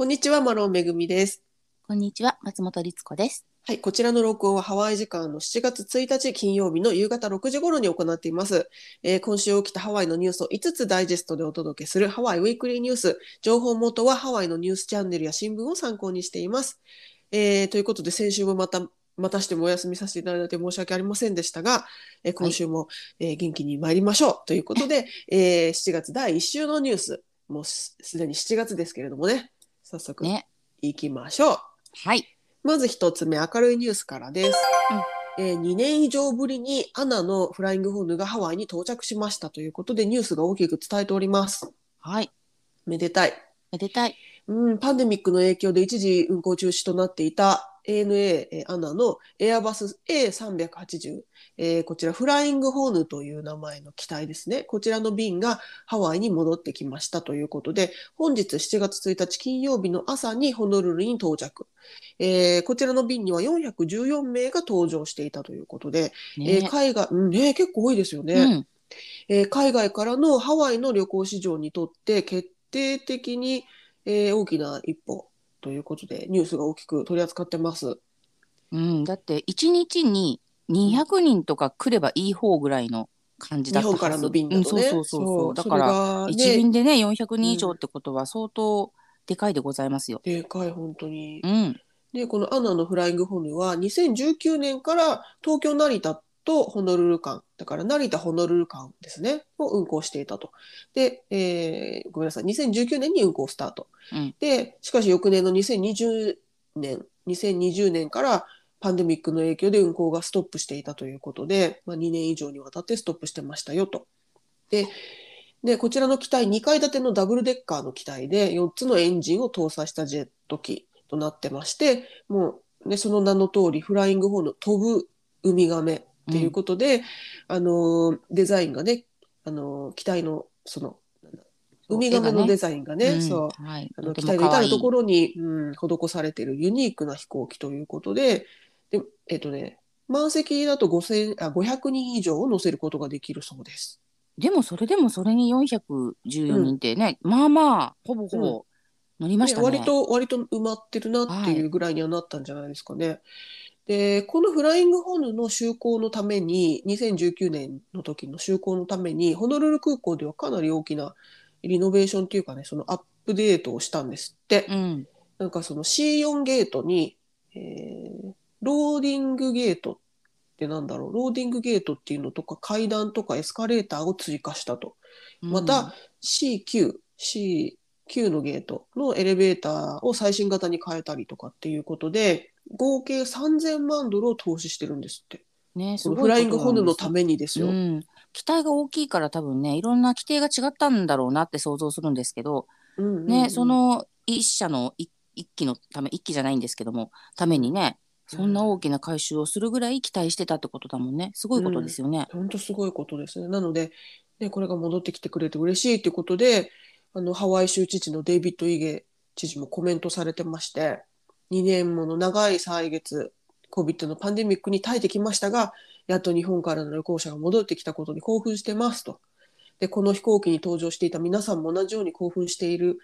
こんにちは、マロンめぐみです。こんにちは、松本律子です。はい、こちらの録音はハワイ時間の7月1日金曜日の夕方6時頃に行っています。えー今週起きたハワイのニュースを5つダイジェストでお届けするハワイウィークリーニュース。情報元はハワイのニュースチャンネルや新聞を参考にしています。えーということで先週もまたまたしてもお休みさせていただいて申し訳ありませんでしたが、えー今週も、えー元気に参りましょうということで、えー7月第1週のニュース、もうすすでに7月ですけれどもね、早速ね。いきましょう。はい。まず一つ目、明るいニュースからです。えー2年以上ぶりにアナのフライングホヌがハワイに到着しましたということでニュースが大きく伝えております。はい。めでたい。めでたい。うん、パンデミックの影響で一時運行中止となっていた ANA えーアナのエアバス A380、えーこちらフライングホーヌという名前の機体ですね。こちらの便がハワイに戻ってきましたということで、本日7月1日金曜日の朝にホノルルに到着。えーこちらの便には414名が搭乗していたということで、えーね。海外、うんね、結構多いですよね。うん。えー海外からのハワイの旅行市場にとって決定的に、えー大きな一歩ということでニュースが大きく取り扱ってます。うん。だって、一日に200人とか来ればいい方ぐらいの感じだったはず日本からの便だとね。うんそうそうそうそう。だから、が一ね、便でね、400人以上ってことは相当でかいでございますよ。でかい本当にう。ん。でこのアナのフライングホヌは2019年から東京成田とホノルル間だから成田ホノルル間ですねを運行していたと。で、えーごめんなさい2019年に運行スタート。うんでしかし翌年の2020年2020年からパンデミックの影響で運行がストップしていたということで、まあ、2年以上にわたってストップしてましたよと。ででこちらの機体2階建てのダブルデッカーの機体で4つのエンジンを搭載したジェット機となってましてもう、ね、その名の通りフライングホーンの飛ぶウミガメっていうことで、あのーデザインがね、あのー機体のそのなんだウミガメのデザインがね、うんそうはい。あの機体の至るところに、うん、施されているユニークな飛行機ということで、でえっ、とね、満席だと5000あ500人以上を乗せることができるそうです。でも、それでもそれに414人ってね、まあまあ、ほぼほぼ乗りましたね。割と割と埋まってるなっていうぐらいにはなったんじゃないですかね。でこのフライングホヌの就航のために2019年の時の就航のためにホノルル空港ではかなり大きなリノベーションっていうかねそのアップデートをしたんですって。うん。なんかその C4 ゲートに、えーローディングゲートってなんだろうローディングゲートっていうのとか階段とかエスカレーターを追加したと。また、C9、C9 のゲートのエレベーターを最新型に変えたりとかっていうことで、合計3000万ドルを投資してるんですって。ね、すそごいフライングホヌのためにですよ。うん、機体が大きいから多分ねいろんな規定が違ったんだろうなって想像するんですけど、うんうんうんね、その一社の一一機のため一機じゃないんですけどもためにねそんな大きな改修をするぐらい期待してたってことだもんねすごいことですよね。本当すごいことですね。なので、ね、これが戻ってきてくれて嬉しいということで、あのハワイ州知事のデイビッド・イゲ知事もコメントされてまして、2年もの長い歳月、COVID のパンデミックに耐えてきましたが、やっと日本からの旅行者が戻ってきたことに興奮してますと。で、この飛行機に搭乗していた皆さんも同じように興奮している、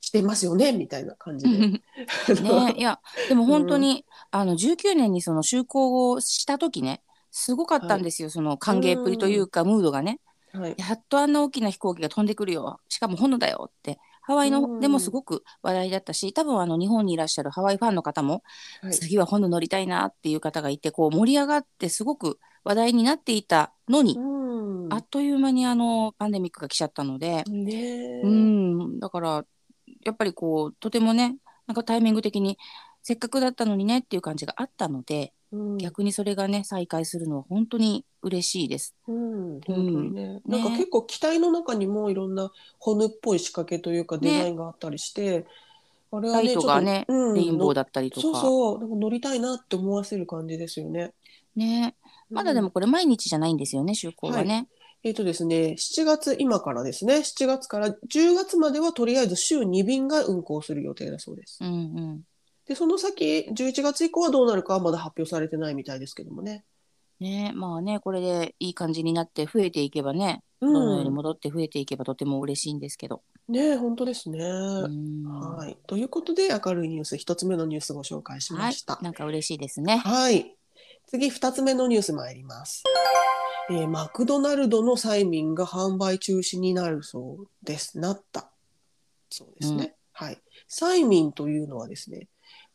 してますよねみたいな感じで。ねいやでも本当に、あの19年にその就航をした時ねすごかったんですよ、その歓迎っぷりというか、ムードがね。はい。やっとあんな大きな飛行機が飛んでくるよしかも炎だよってハワイうん。のでもすごく話題だったし多分あの日本にいらっしゃるハワイファンの方も、はい。次は炎乗りたいなっていう方がいてこう盛り上がってすごく話題になっていたのに、うん。あっという間にあのパンデミックが来ちゃったので、ねえ。うん。だからやっぱりこうとてもねなんかタイミング的にせっかくだったのにねっていう感じがあったので、うん逆にそれがね再開するのは本当に嬉しいです。うん、本当にね、うんなんかね結構機体の中にもいろんな骨っぽい仕掛けというかデザインがあったりして、あれはラねイトがね、ちょっとうんレインボーだったりとか。そうそうなんか乗りたいなって思わせる感じですよね。ねまだでもこれ毎日じゃないんですよね、就航はね。えっ、とですね7月今からですね7月から10月まではとりあえず週2便が運航する予定だそうです。うんうん。でその先11月以降はどうなるかはまだ発表されてないみたいですけどもね。ねまあね、これでいい感じになって増えていけばね、うんどのように戻って増えていけばとても嬉しいんですけど。ね本当ですね。うんはい。ということで明るいニュース一つ目のニュースご紹介しはいました。、なんか嬉しいですね。はい。次二つ目のニュース参ります。えーマクドナルドのサイミンが販売中止になるそうです。なった。そうですね。はい。サイミンというのはですね、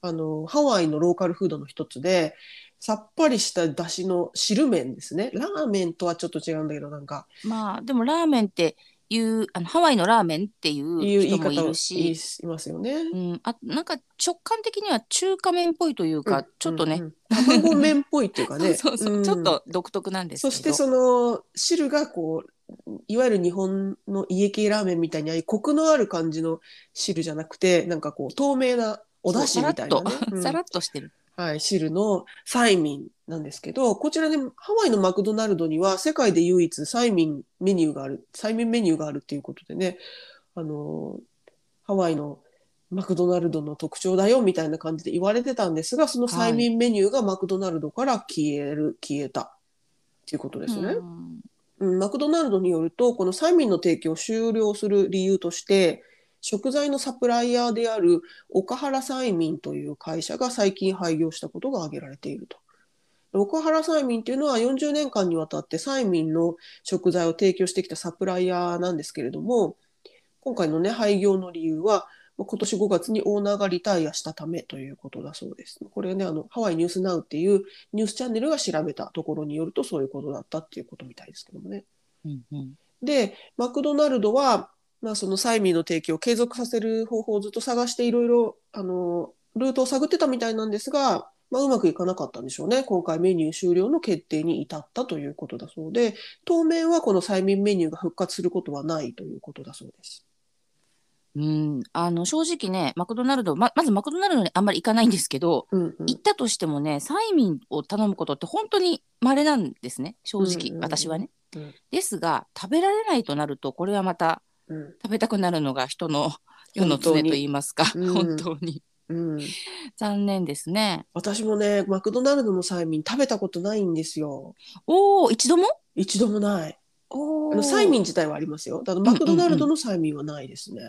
あのハワイのローカルフードの一つで、さっぱりした出汁の汁麺ですね。ラーメンとはちょっと違うんだけど、なんか。まあでもラーメンっていうあのハワイのラーメンっていう人もいるし、いますよね。うん、あなんか食感的には中華麺っぽいというか、うんちょっとね、うんうん卵麺っぽいっていうかね。そうそう。そう、ん。ちょっと独特なんですけど。そしてその汁がこういわゆる日本の家系ラーメンみたいにああいうコクのある感じの汁じゃなくてなんかこう透明なお出汁みたいな、ね。さらっと、してる。はい、汁のサイミンなんですけどこちらでハワイのマクドナルドには世界で唯一サイミンメニューがあるサイミンメニューがあるっていうことでねあのハワイのマクドナルドの特徴だよみたいな感じで言われてたんですがそのサイミンメニューがマクドナルドから消える消えた。っていうことですね。うん。うん、マクドナルドによるとこのサイミンの提供を終了する理由として食材のサプライヤーである岡原サイミンという会社が最近廃業したことが挙げられていると。岡原サイミンというのは40年間にわたってサイミンの食材を提供してきたサプライヤーなんですけれども今回のね廃業の理由は今年5月にオーナーがリタイアしたためということだそうです。これねあのハワイニュースナウっていうニュースチャンネルが調べたところによるとそういうことだったっていうことみたいですけどもね。うんうんで、マクドナルドは、まあ、そのサイミーの提供を継続させる方法をずっと探していろいろ、あの、ルートを探ってたみたいなんですが、まあ、うまくいかなかったんでしょうね。今回メニュー終了の決定に至ったということだそうで、当面はこのサイミンメニューが復活することはないということだそうです。うん、あの正直ねマクドナルドままずマクドナルドにあんまり行かないんですけど、うんうん行ったとしてもねサイミンを頼むことって本当に稀なんですね正直、うんうんうん私はね。うんですが食べられないとなるとこれはまたうん。食べたくなるのが人の 世の常と言いますか。うん。本当に。うん、残念ですね。私もね、マクドナルドのサイミン食べたことないんですよ。おお一度も？一度もない。おあのサイミンン自体はありますよ。ただマクドナルドのサイミンはないですね。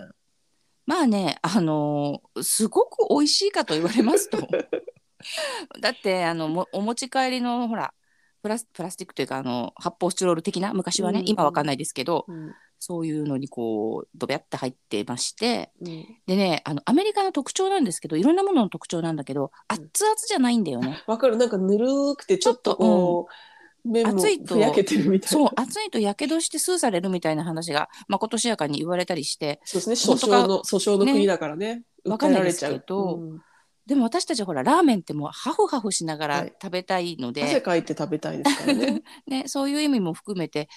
まあねあのーすごく美味しいかと言われますと。だってあのもお持ち帰りのほらプラスプラスチックというかあの発泡スチロール的な昔はね、うん。今わかんないですけどうんそういうのにこうドベャって入ってましてうん。でねあのアメリカの特徴なんですけどいろんなものの特徴なんだけど熱々じゃないんだよね。わかる。なんかぬるーくてちょっとこう、麺も熱いとふやけてるみたいな。そう熱いとやけどしてスーされるみたいな話がまことしやかに言われたりしてそうですね。訴訟の訴訟の国だからね。わかんないです訴えられちゃう。けどうん。でも私たちほらラーメンってもうハフハフしながらはい。食べたいので、汗かいて食べたいですからね。ね、そういう意味も含めて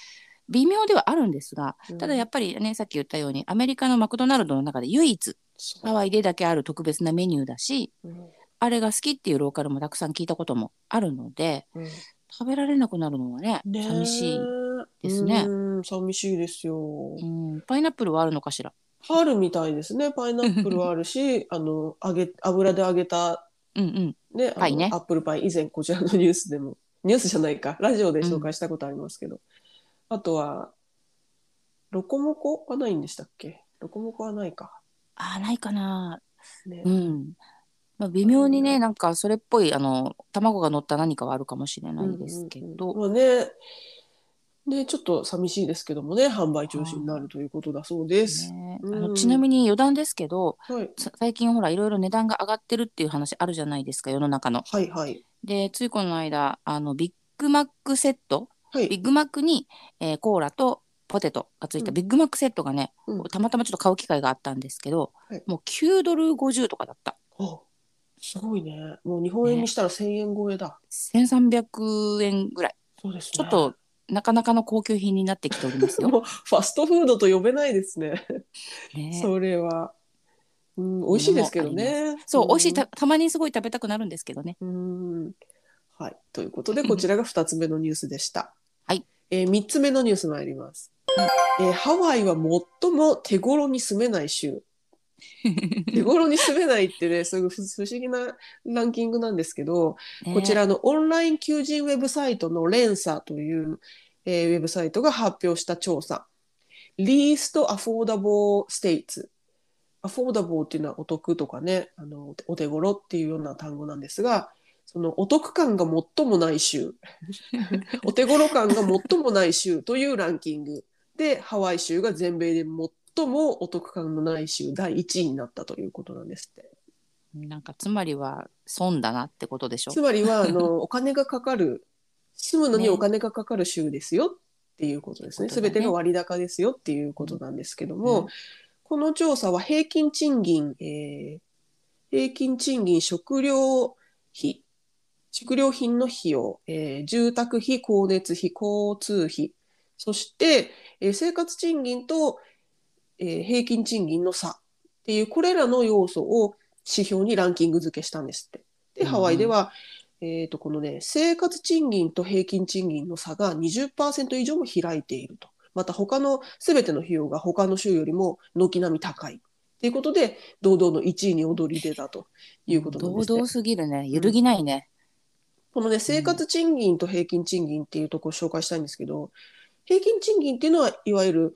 微妙ではあるんですがうん。ただやっぱりねさっき言ったようにアメリカのマクドナルドの中で唯一ハワイでだけある特別なメニューだしうん。あれが好きっていうローカルもたくさん聞いたこともあるのでうん。食べられなくなるのはねねえ寂しい、ですね。うん寂しいですよ。うん、パイナップルはあるのかしら？あるみたいですね。パイナップルはあるし あの揚げ油で揚げたうんうん。ね、パイね。アップルパイ。以前こちらのニュースでもニュースじゃないか。ラジオで紹介したことありますけど、あとはロコモコはないんでしたっけ？ロコモコはないか、あーないかな。ね。うん、まあ、微妙にねなんかそれっぽいあの卵が乗った何かはあるかもしれないですけど、うん。うんうんまあね。ねちょっと寂しいですけどもね販売中止になるということだそうです。ね。うん。あのちなみに余談ですけどはい、さ最近ほらいろいろ値段が上がってるっていう話あるじゃないですか世の中の。はいはい。でついこの間あのビッグマックセットはい。ビッグマックに、えーコーラとポテトがついたうん。ビッグマックセットがね、うん。たまたまちょっと買う機会があったんですけど、はい。もう9ドル50とかだった。あすごいね。もう日本円にしたら1000円超えだ、1300円ぐらい。そうですね。ちょっとなかなかの高級品になってきておりますよ。もうファストフードと呼べないですね。ね。それは、うん、美味しいですけどね。そう、美味しいんたたまにすごい食べたくなるんですけどね。うん。はい。ということで、こちらが2つ目のニュースでした。はい。えー、3つ目のニュース参ります。えーハワイは最も手頃に住めない州。手頃に住めないってね、すごい不不思議なランキングなんですけど、ねこちらのオンライン求人ウェブサイトのレンサという、えーウェブサイトが発表した調査 Least Affordable States アフォーダボーっていうのはお得とかねあのお手頃っていうような単語なんですがそのお得感が最もない州。お手頃感が最もない州というランキングでハワイ州が全米で最もお得感のない州第1位になったということなんですって。なんかつまりは損だなってことでしょ？つまりはあの お金がかかる住むのにねお金がかかる州ですよっていうことですね。すね。てが割高ですよっていうことなんですけども、うん。この調査は平均賃金、えー平均賃金食料費食料品の費用、えー住宅費光熱費交通費そして、えー生活賃金と、えー平均賃金の差っていうこれらの要素を指標にランキング付けしたんですって。で、うんうんハワイでは、えー、とこのね生活賃金と平均賃金の差が20%以上も開いていると。また他の全ての費用が他の州よりも軒並み高い。ということで堂々の1位に躍り出たということなんですって堂々すぎるね揺るぎないね、このね、生活賃金と平均賃金っていうところを紹介したいんですけど、平均賃金っていうのは、いわゆる、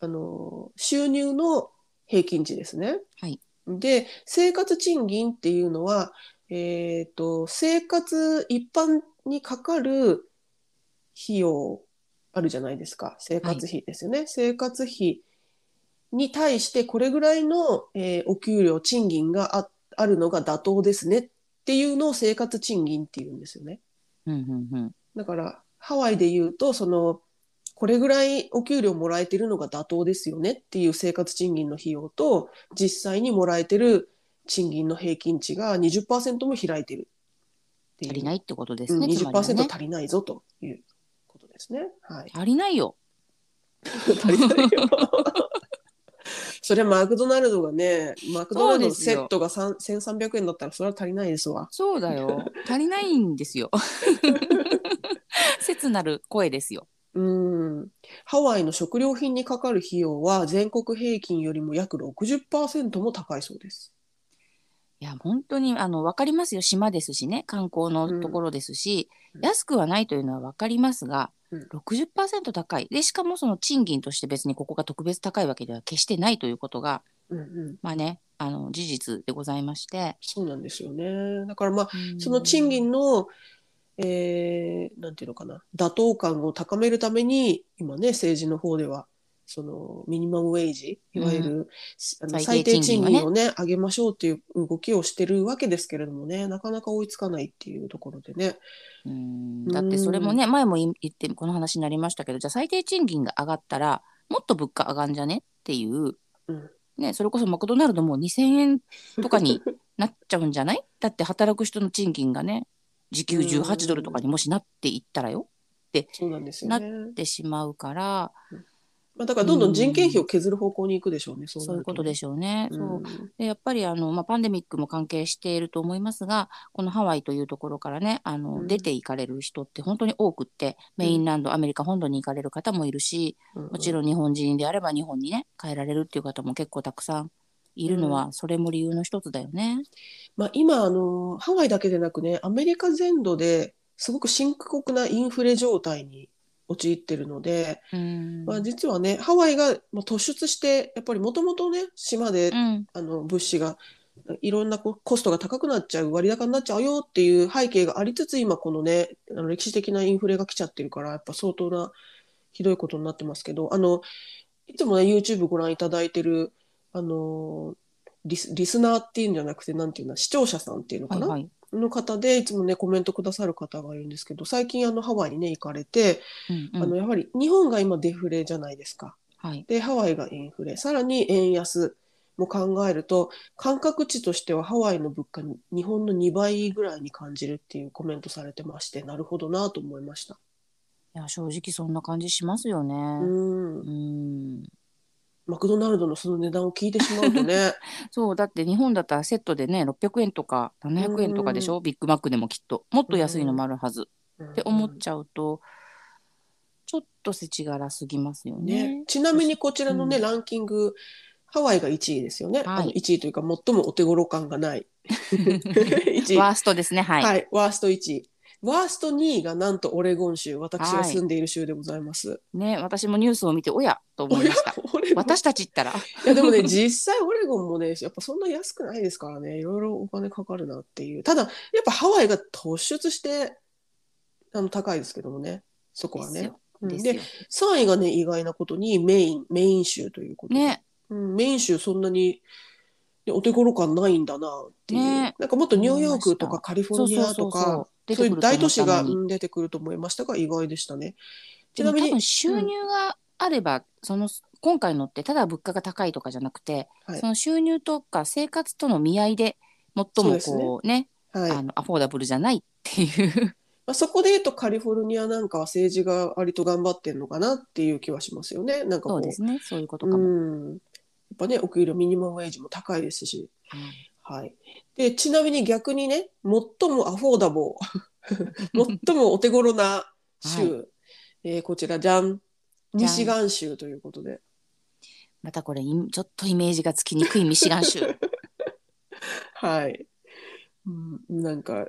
あの、収入の平均値ですね。はいで、生活賃金っていうのは、えっと、生活一般にかかる費用あるじゃないですか。生活費ですよね。生活費に対してこれぐらいの、えーお給料、賃金がああるのが妥当ですねっていうのを生活賃金っていうんですよね。うんうんうん。だからハワイで言うとそのこれぐらいお給料もらえてるのが妥当ですよねっていう生活賃金の費用と実際にもらえてる賃金の平均値が20%も開いてるって足りないってことですうん、ね、つまりはね。20%足りないぞということですね。はい、足りないよ。足りないよそれはマクドナルドがねマクドナルドのセットが3 1300円だったらそれは足りないですわ。そうだよ。足りないんですよ。切なる声ですよ。うん。ハワイの食料品にかかる費用は全国平均よりも約60%も高いそうです。いや本当にあの分かりますよ。島ですしね。観光のところですし、うん安くはないというのは分かりますが、うん。60%高い。でしかもその賃金として別にここが特別高いわけでは決してないということがうんうん、まあねあの事実でございまして、そうなんですよね。だからまあその賃金の、えーなんていうのかな妥当感を高めるために今ね政治の方ではそのミニマムウェイジいわゆる、あの最最低低賃金はね。ね上げましょうっていう動きをしてるわけですけれどもねなかなか追いつかないっていうところでね。うん。だってそれもね前も言言ってこの話になりましたけどじゃあ最低賃金が上がったらもっと物価上がんじゃねっていう、うん。ね、それこそマクドナルドも2000円とかになっちゃうんじゃない？だって働く人の賃金がね時給18ドルとかにもしなっていったらよ。そうなんですよなね。ってしまうからまあ、だからどんどん人件費を削る方向に行くでしょうね。そうそういうことでししょうね。ょそうでやっぱりあの、まあ、パンデミックも関係していると思いますがこのハワイというところからねあの、うん出て行かれる人って本当に多くってメインランド、アメリカ本土に行かれる方もいるしもちん。ろん日本人であれば日本にね帰られるっていう方も結構たくさんいるのは、それも理由の一つだよね。まあ、今あのハワイだけでなくねアメリカ全土ですごく深刻なインフレ状態に陥ってるので、うん。まあ、実はねハワイがまあ突出してやっぱりもともとね島で、うん。あの物資がいろんなこコストが高くなっちゃう割高になっちゃうよっていう背景がありつつ今このねあの歴史的なインフレが来ちゃってるからやっぱ相当なひどいことになってますけどあのいつもね YouTube ご覧いただいてるあのリスリスナーっていうんじゃなくてなんていうの視聴者さんっていうのかな、はいはいの方でいつもねコメントくださる方がいるんですけど最近あのハワイにね行かれて、うんうんあのやはり日本が今デフレじゃないですか。はいでハワイがインフレさらに円安も考えると感覚値としてはハワイの物価に日本の2倍ぐらいに感じるっていうコメントされてましてなるほどなと思いました。いや正直そんな感じしますよね。うんうんマクドナルドのその値段を聞いてしまうとね。そうだって日本だったらセットでね600円とか700円とかでしょ、ビッグマックでもきっと。もっと安いのもあるはず、って思っちゃうとちょっと世知辛すぎますよね。ね、ちなみにこちらのね、うん。ランキングハワイが1位ですよね、はい。あの1位というか最もお手頃感がない。1位。ワーストですね。はい。はい、ワースト1位ワースト2位がなんとオレゴン州私が住んでいる州でございます。ね私もニュースを見ておやと思いました。私たちったら。いやでもね 実際オレゴンもねやっぱそんな安くないですからね。いろいろお金かかるなっていう。ただやっぱハワイが突出してあの高いですけどもね。そこはね。でですでよ。3位がね意外なことにメインメイン州ということで、ね。うん、メイン州そんなにねお手頃感ないんだなっていう、ね。なんかもっとニューヨークとかカリフォルニアとか出そういう大都市がと思ったのにうん出てくると思いましたが意外でしたね。ちでも多なみに分収入があれば、その今回のってただ物価が高いとかじゃなくて、はい。その収入とか生活との見合いで最もこうねはいあのアフォーダブルじゃないっていう。まあ、そこで言うとカリフォルニアなんかは政治が割と頑張ってんのかなっていう気はしますよね。なんかこそううですね。そういうことかうも。ん。やっぱねお給料ミニマムウェイジも高いですし、はい。はい、でちなみに逆にね最もアフォーダボー 最もお手頃な州、はえーこちらじゃんミシガン州ということで。またこれいちょっとイメージがつきにくいミシガン州。はい、うん、なんか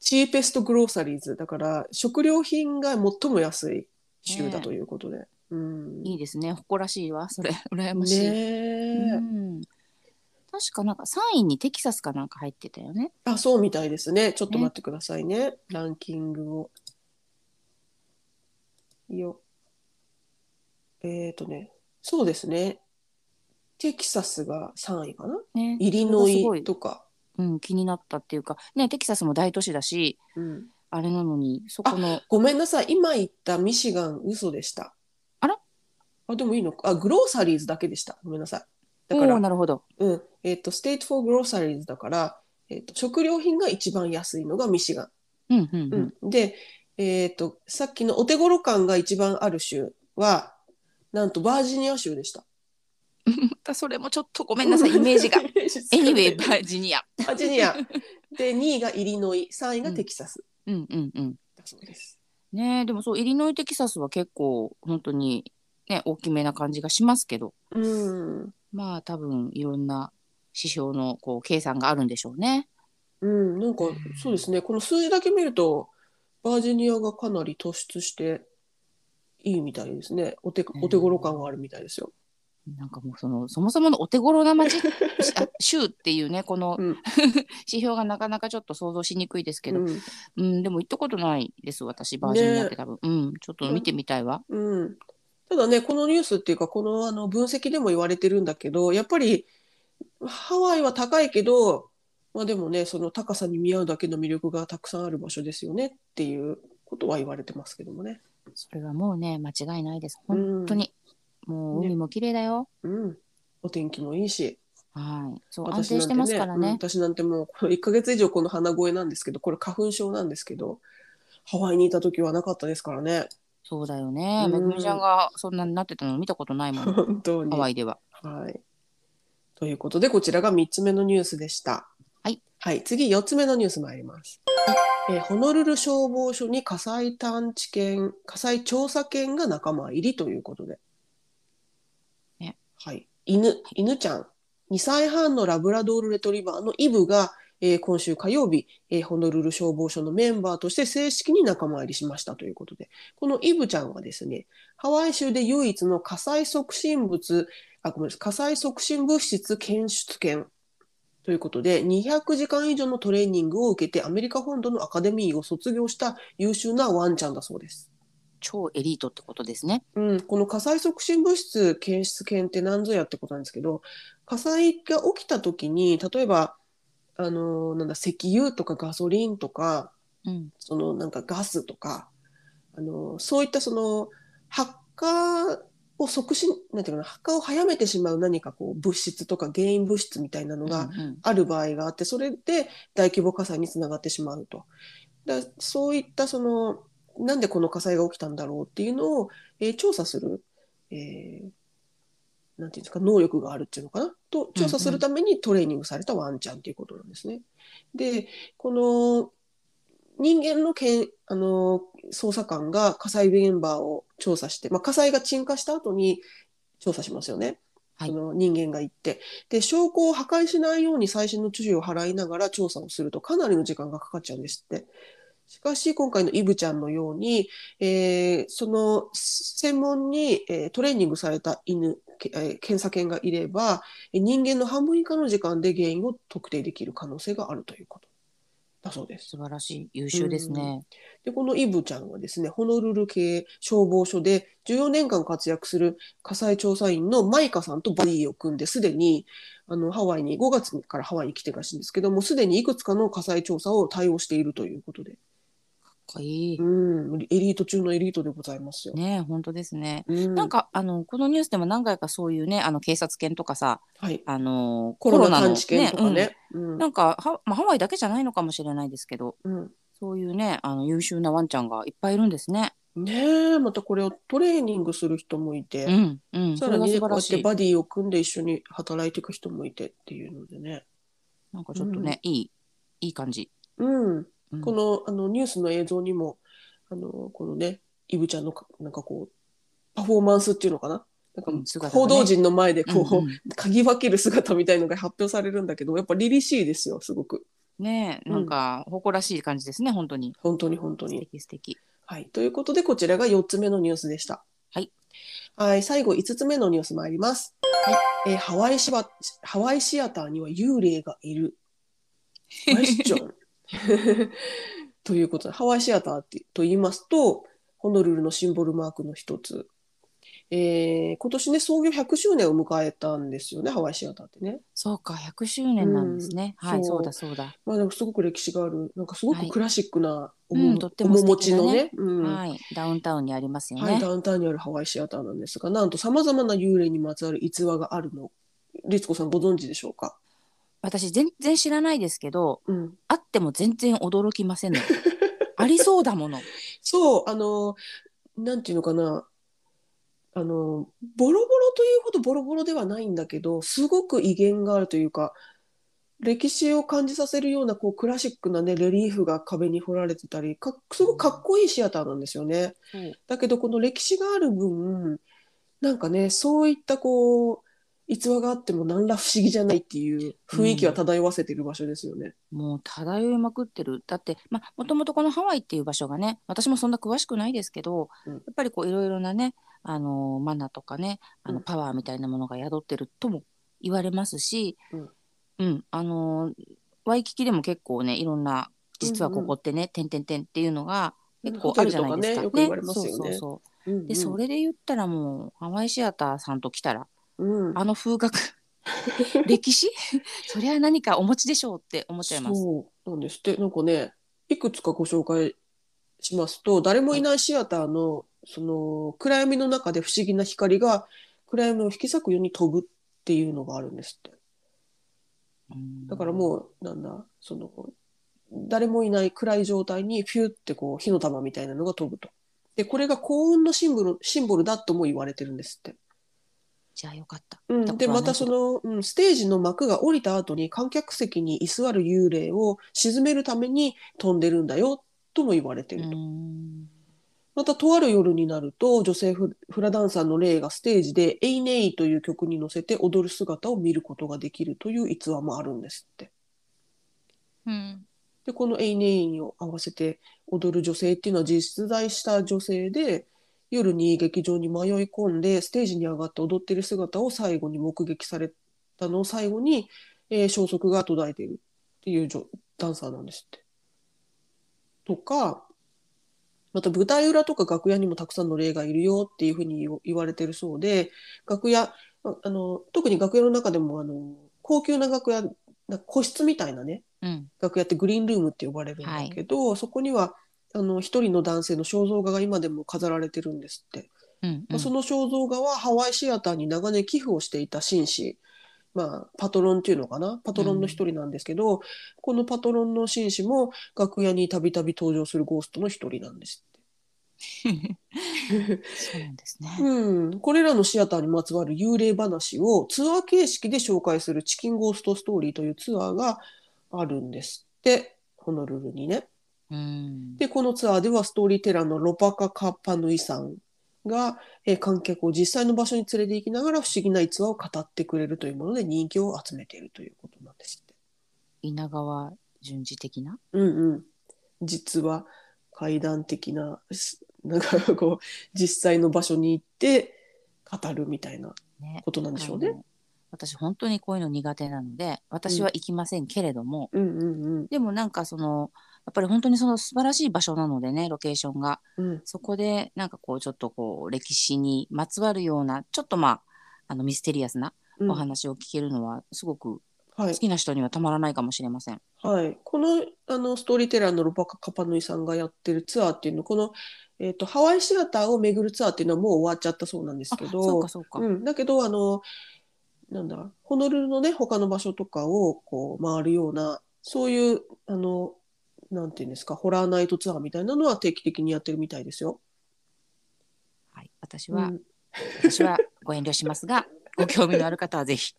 チーペストグローサリーズだから食料品が最も安い州だということで、うん、いいですね誇らしいわそれ羨ましい。ねうえ、ん確かなんか3位にテキサスかなんか入ってたよね。あそうみたいですね。ちょっと待ってくださいね。ランキングを。よ。えっ、ー、とね。そうですね。テキサスが3位かな。ね。イリノイとか、うん、気になったっていうか、ね、テキサスも大都市だしうん、あれなのにそこのごめんなさい。今言ったミシガン嘘でした。あら？あでもいいのか。あ g roceries だけでした。ごめんなさいだからなるほど。うん。えっ、と state for groceries だから、えー、と食料品が一番安いのがミシガン。うんうんうん。うん、で、えー、とさっきのお手頃感が一番ある州はなんとバージニア州でした。またそれもちょっとごめんなさい。イメージが。Anyway バージニア。バージニア。で2位がイリノイ。3位がテキサス。うんうんうん。だそうです。ねえでもそうイリノイテキサスは結構本当にね大きめな感じがしますけど。うん、まあ多分いろんな指標のこう計算があるんでしょうね。うん、なんかそうですね。この数字だけ見るとバージニアがかなり突出していいみたいですね。お手お手頃感があるみたいですよ。なんかもうそのそもそものお手頃な町あ 州っていうねこのうん。指標がなかなかちょっと想像しにくいですけど、うん。うん、でも行ったことないです私バージニアって多分、うんちょっと見てみたいわ。うん、ただねこのニュースっていうかこのあの分析でも言われてるんだけどやっぱりハワイは高いけど、まあ、でもねその高さに見合うだけの魅力がたくさんある場所ですよねっていうことは言われてますけどもね。それはもうね間違いないです。うん。本当に、もう海も綺麗だよ。うん、お天気もいいし。はい。そう安定してますからうん。ね。私なんてもうこれ1ヶ月以上この鼻声なんですけどこれ花粉症なんですけどハワイにいた時はなかったですからねそうだよね。うんめぐみちゃんがそんなになってたの見たことないもん。本当に。ハワイでは。はい。ということで、こちらが3つ目のニュースでした。はい。はい、次4つ目のニュース参ります。えーホノルル消防署に火災探知犬、火災調査犬が仲間入りということで。ねはい。犬、犬ちゃん。2歳半のラブラドールレトリバーのイブが、えー今週火曜日、えーホノルル消防署のメンバーとして正式に仲間入りしましたということで、このイブちゃんはですね、ハワイ州で唯一の火災促進物、あ、ごめんなさい、火災促進物質検出犬ということで、200時間以上のトレーニングを受けてアメリカ本土のアカデミーを卒業した優秀なワンちゃんだそうです。超エリートってことですね。うん、この火災促進物質検出犬って何ぞやってことなんですけど火災が起きた時に例えばあのなんだ石油とかガソリンとかうん。そのなんかガスとかあのそういったその発火を促進なんていうかな発火を早めてしまう何かこう物質とか原因物質みたいなのがある場合があってそれで大規模火災につながってしまうと。だそういったそのなんでこの火災が起きたんだろうっていうのを、えー調査する、えーなんていうんですか能力があるっていうのかな？と調査するためにトレーニングされたワンちゃんっていうことなんですね。でこの人間のけんあの捜査官が火災現場を調査して、まあ、火災が鎮火した後に調査しますよね。はいその人間が行ってで証拠を破壊しないように最新の注意を払いながら調査をするとかなりの時間がかかっちゃうんですって。しかし今回のイブちゃんのように、えーその専門に、えートレーニングされた犬、検査犬がいればえー人間の半分以下の時間で原因を特定できる可能性があるということだそうです。素晴らしい優秀ですね。でこのイブちゃんはですねホノルル系消防署で14年間活躍する火災調査員のマイカさんとバディを組んですでにあのハワイに5月からハワイに来てるらしいんですけどもすでにいくつかの火災調査を対応しているということで、かいい。うん、エリート中のエリートでございますよ。ね本当ですね。うん、なんかあのこのニュースでも何回かそういうねあの警察犬とかさはい、あのコロナ探知犬とかね。うんなんかは、まあ、ハワイだけじゃないのかもしれないですけどうんそういうねあの優秀なワンちゃんがいっぱいいるんですね。ねえまたこれをトレーニングする人もいて、うんうん、それがさらにねこうやっしてい。バディを組んで一緒に働いていく人もいてっていうのでね。なんかちょっとね、いいいい感じ。うんうんこのあのニュースの映像にもあのこのねイブちゃんのかなんかこうパフォーマンスっていうのかな？なんか報道陣の前でこう、うんうん嗅ぎ分ける姿みたいのが発表されるんだけどやっぱ凛々しいですよすごくねえなんか誇らしい感じですね本当に。本当に本当素に。敵素敵。はい、ということでこちらが4つ目のニュースでした。はい、はい最後5つ目のニュース参ります。はいえーハワイシバハワイシアターには幽霊がいる。クエスチョン ということでハワイシアターってと言いますとホノルルのシンボルマークの一つ、えー今年ね創業100周年を迎えたんですよねハワイシアターってね。そうか100周年なんですね。はいうんそうそうだそうだ。まあ、でもすごく歴史があるなんかすごはいくクラシックなうん面,、とっても素面持ちのね、うんはいダウンタウンにありますよね。はい、ダウンタウンにあるハワイシアターなんですがなんとさまざまな幽霊にまつわる逸話があるの律子さんご存知でしょうか、私全然知らないですけどうん、あっても全然驚きませんね。ありそうだもの。そうあのなんていうのかなあのボロボロというほどボロボロではないんだけどすごく威厳があるというか歴史を感じさせるようなこうクラシックな、ね、レリーフが壁に彫られてたりかすごくかっこいいシアターなんですよね。そうだけどこの歴史がある分なんかねそういったこう逸話があっても何ら不思議じゃないっていう雰囲気は漂わせている場所ですよね。もう漂いまくってる。だって、まあ、もともとこのハワイっていう場所がね、私もそんな詳しくないですけど、うん。やっぱりこういろいろなね、あのマナとかね、あうん。のパワーみたいなものが宿ってるとも言われますし、うん。うん、あのワイキキでも結構ね、いろんな、実はここってね、てんてんてんっていうのが結構あるじゃないですか。ねよく言われますよね。そうそうそう。うんうん。で、それで言ったらもう、ハワイシアターさんと来たら、うんあの風格、歴史？そりゃ何かお持ちでしょうって思っちゃいます。そうなんですってなんかねいくつかご紹介しますと誰もいないシアターのその暗闇の中で不思議な光が暗闇を引き裂くように飛ぶっていうのがあるんですって。うんだからもうなんだその誰もいない暗い状態にフューってこう火の玉みたいなのが飛ぶと。でこれが幸運のシンボルシンボルだとも言われてるんですって。じゃあよかった。うん、でまたその、うん、ステージの幕が降りた後に観客席に居座る幽霊を鎮めるために飛んでるんだよとも言われてうると。んまたとある夜になると女性フフラダンサーの霊がステージで「エイネイ」という曲に乗せて踊る姿を見ることができるという逸話もあるんですって。うんでこのエイネイに合わせて踊る女性っていうのは実在した女性で夜に劇場に迷い込んでステージに上がって踊ってる姿を最後に目撃されたのを最後に、えー消息が途絶えているっていう女ダンサーなんですって。とかまた舞台裏とか楽屋にもたくさんの霊がいるよっていうふうに言言われてるそうで楽屋ああの特に楽屋の中でもあの高級な楽屋個室みたいなねうん楽屋ってグリーンルームって呼ばれるんだけど、そこにはあの一人の男性の肖像画が今でも飾られてるんですって、うんまあその肖像画はハワイシアターに長年寄付をしていた紳士まあパトロンっていうのかな？パトロンの一人なんですけど、このパトロンの紳士も楽屋にたびたび登場するゴーストの一人なんですって。そうなんですね。うん、これらのシアターにまつわる幽霊話をツアー形式で紹介するチキンゴーストストーリーというツアーがあるんですってホノルルにね。うんでこのツアーではストーリーテラーのロパカ・カッパヌイさんが、えー観客を実際の場所に連れて行きながら不思議な逸話を語ってくれるというもので人気を集めているということなんですって。稲川淳二的な？うんうん、実は階段的なし なんかこう実際の場所に行って語るみたいなねことなんでしょうね。あの私本当にこういうの苦手なので私は行きませんけれども、うんうんでもなんかそのやっぱり本当にその素晴らしい場所なのでねロケーションが。うん。うんそこでなんかこうちょっとこう歴史にまつわるようなちょっとまああのミステリアスなうん。お話を聞けるのはすごくはい。好きな人にはたまらないかもしれません。はい、このあのストーリーテラーのロバカ・カパヌイさんがやってるツアーっていうのこの、えー、とハワイシアターを巡るツアーっていうのはもう終わっちゃったそうなんですあけど。そうかそうか。うん、だけどあのなんだホノルルのね他の場所とかをこう回るようなそういうあのなんていうんですかホラーナイトツアーみたいなのは定期的にやってるみたいですよ。はい、私は、うん私はご遠慮しますが ご興味のある方はぜひ。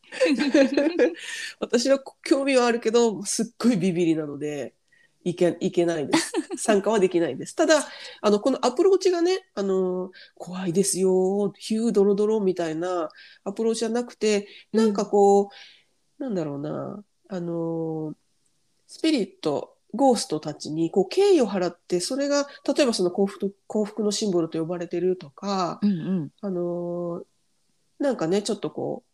私は興味はあるけどすっごいビビりなのでいけいけないです参加はできないですただあのこのアプローチがねあの怖いですよヒュードロドロみたいなアプローチじゃなくてなんかこう、なんだろうなあのスピリットゴーストたちにこう敬意を払ってそれが例えばその幸福幸福のシンボルと呼ばれてるとか、うんうん、あのなんかねちょっとこう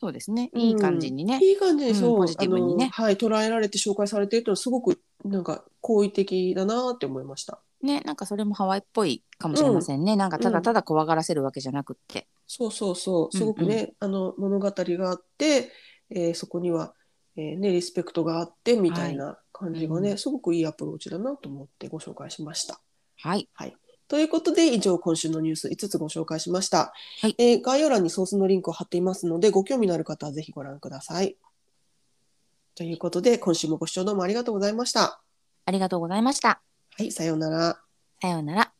そうですね。いい感じにね。いい感じにそう、うんポジティブにねあのはい、捉えられて紹介されているというのはすごくなんか好意的だなって思いました。ね、なんかそれもハワイっぽいかもしれませんね。なんかただただ怖がらせるわけじゃなくって。そうそうそうすごくね、あの物語があって、えーそこには、えーね、リスペクトがあってみたいな感じがね、うんすごくいいアプローチだなと思ってご紹介しました。はい。ということで以上今週のニュース5つご紹介しました、はいえー概要欄にソースのリンクを貼っていますのでご興味のある方はぜひご覧ください。ということで今週もご視聴どうもありがとうございました。ありがとうございました。はい、さようなら。さようなら。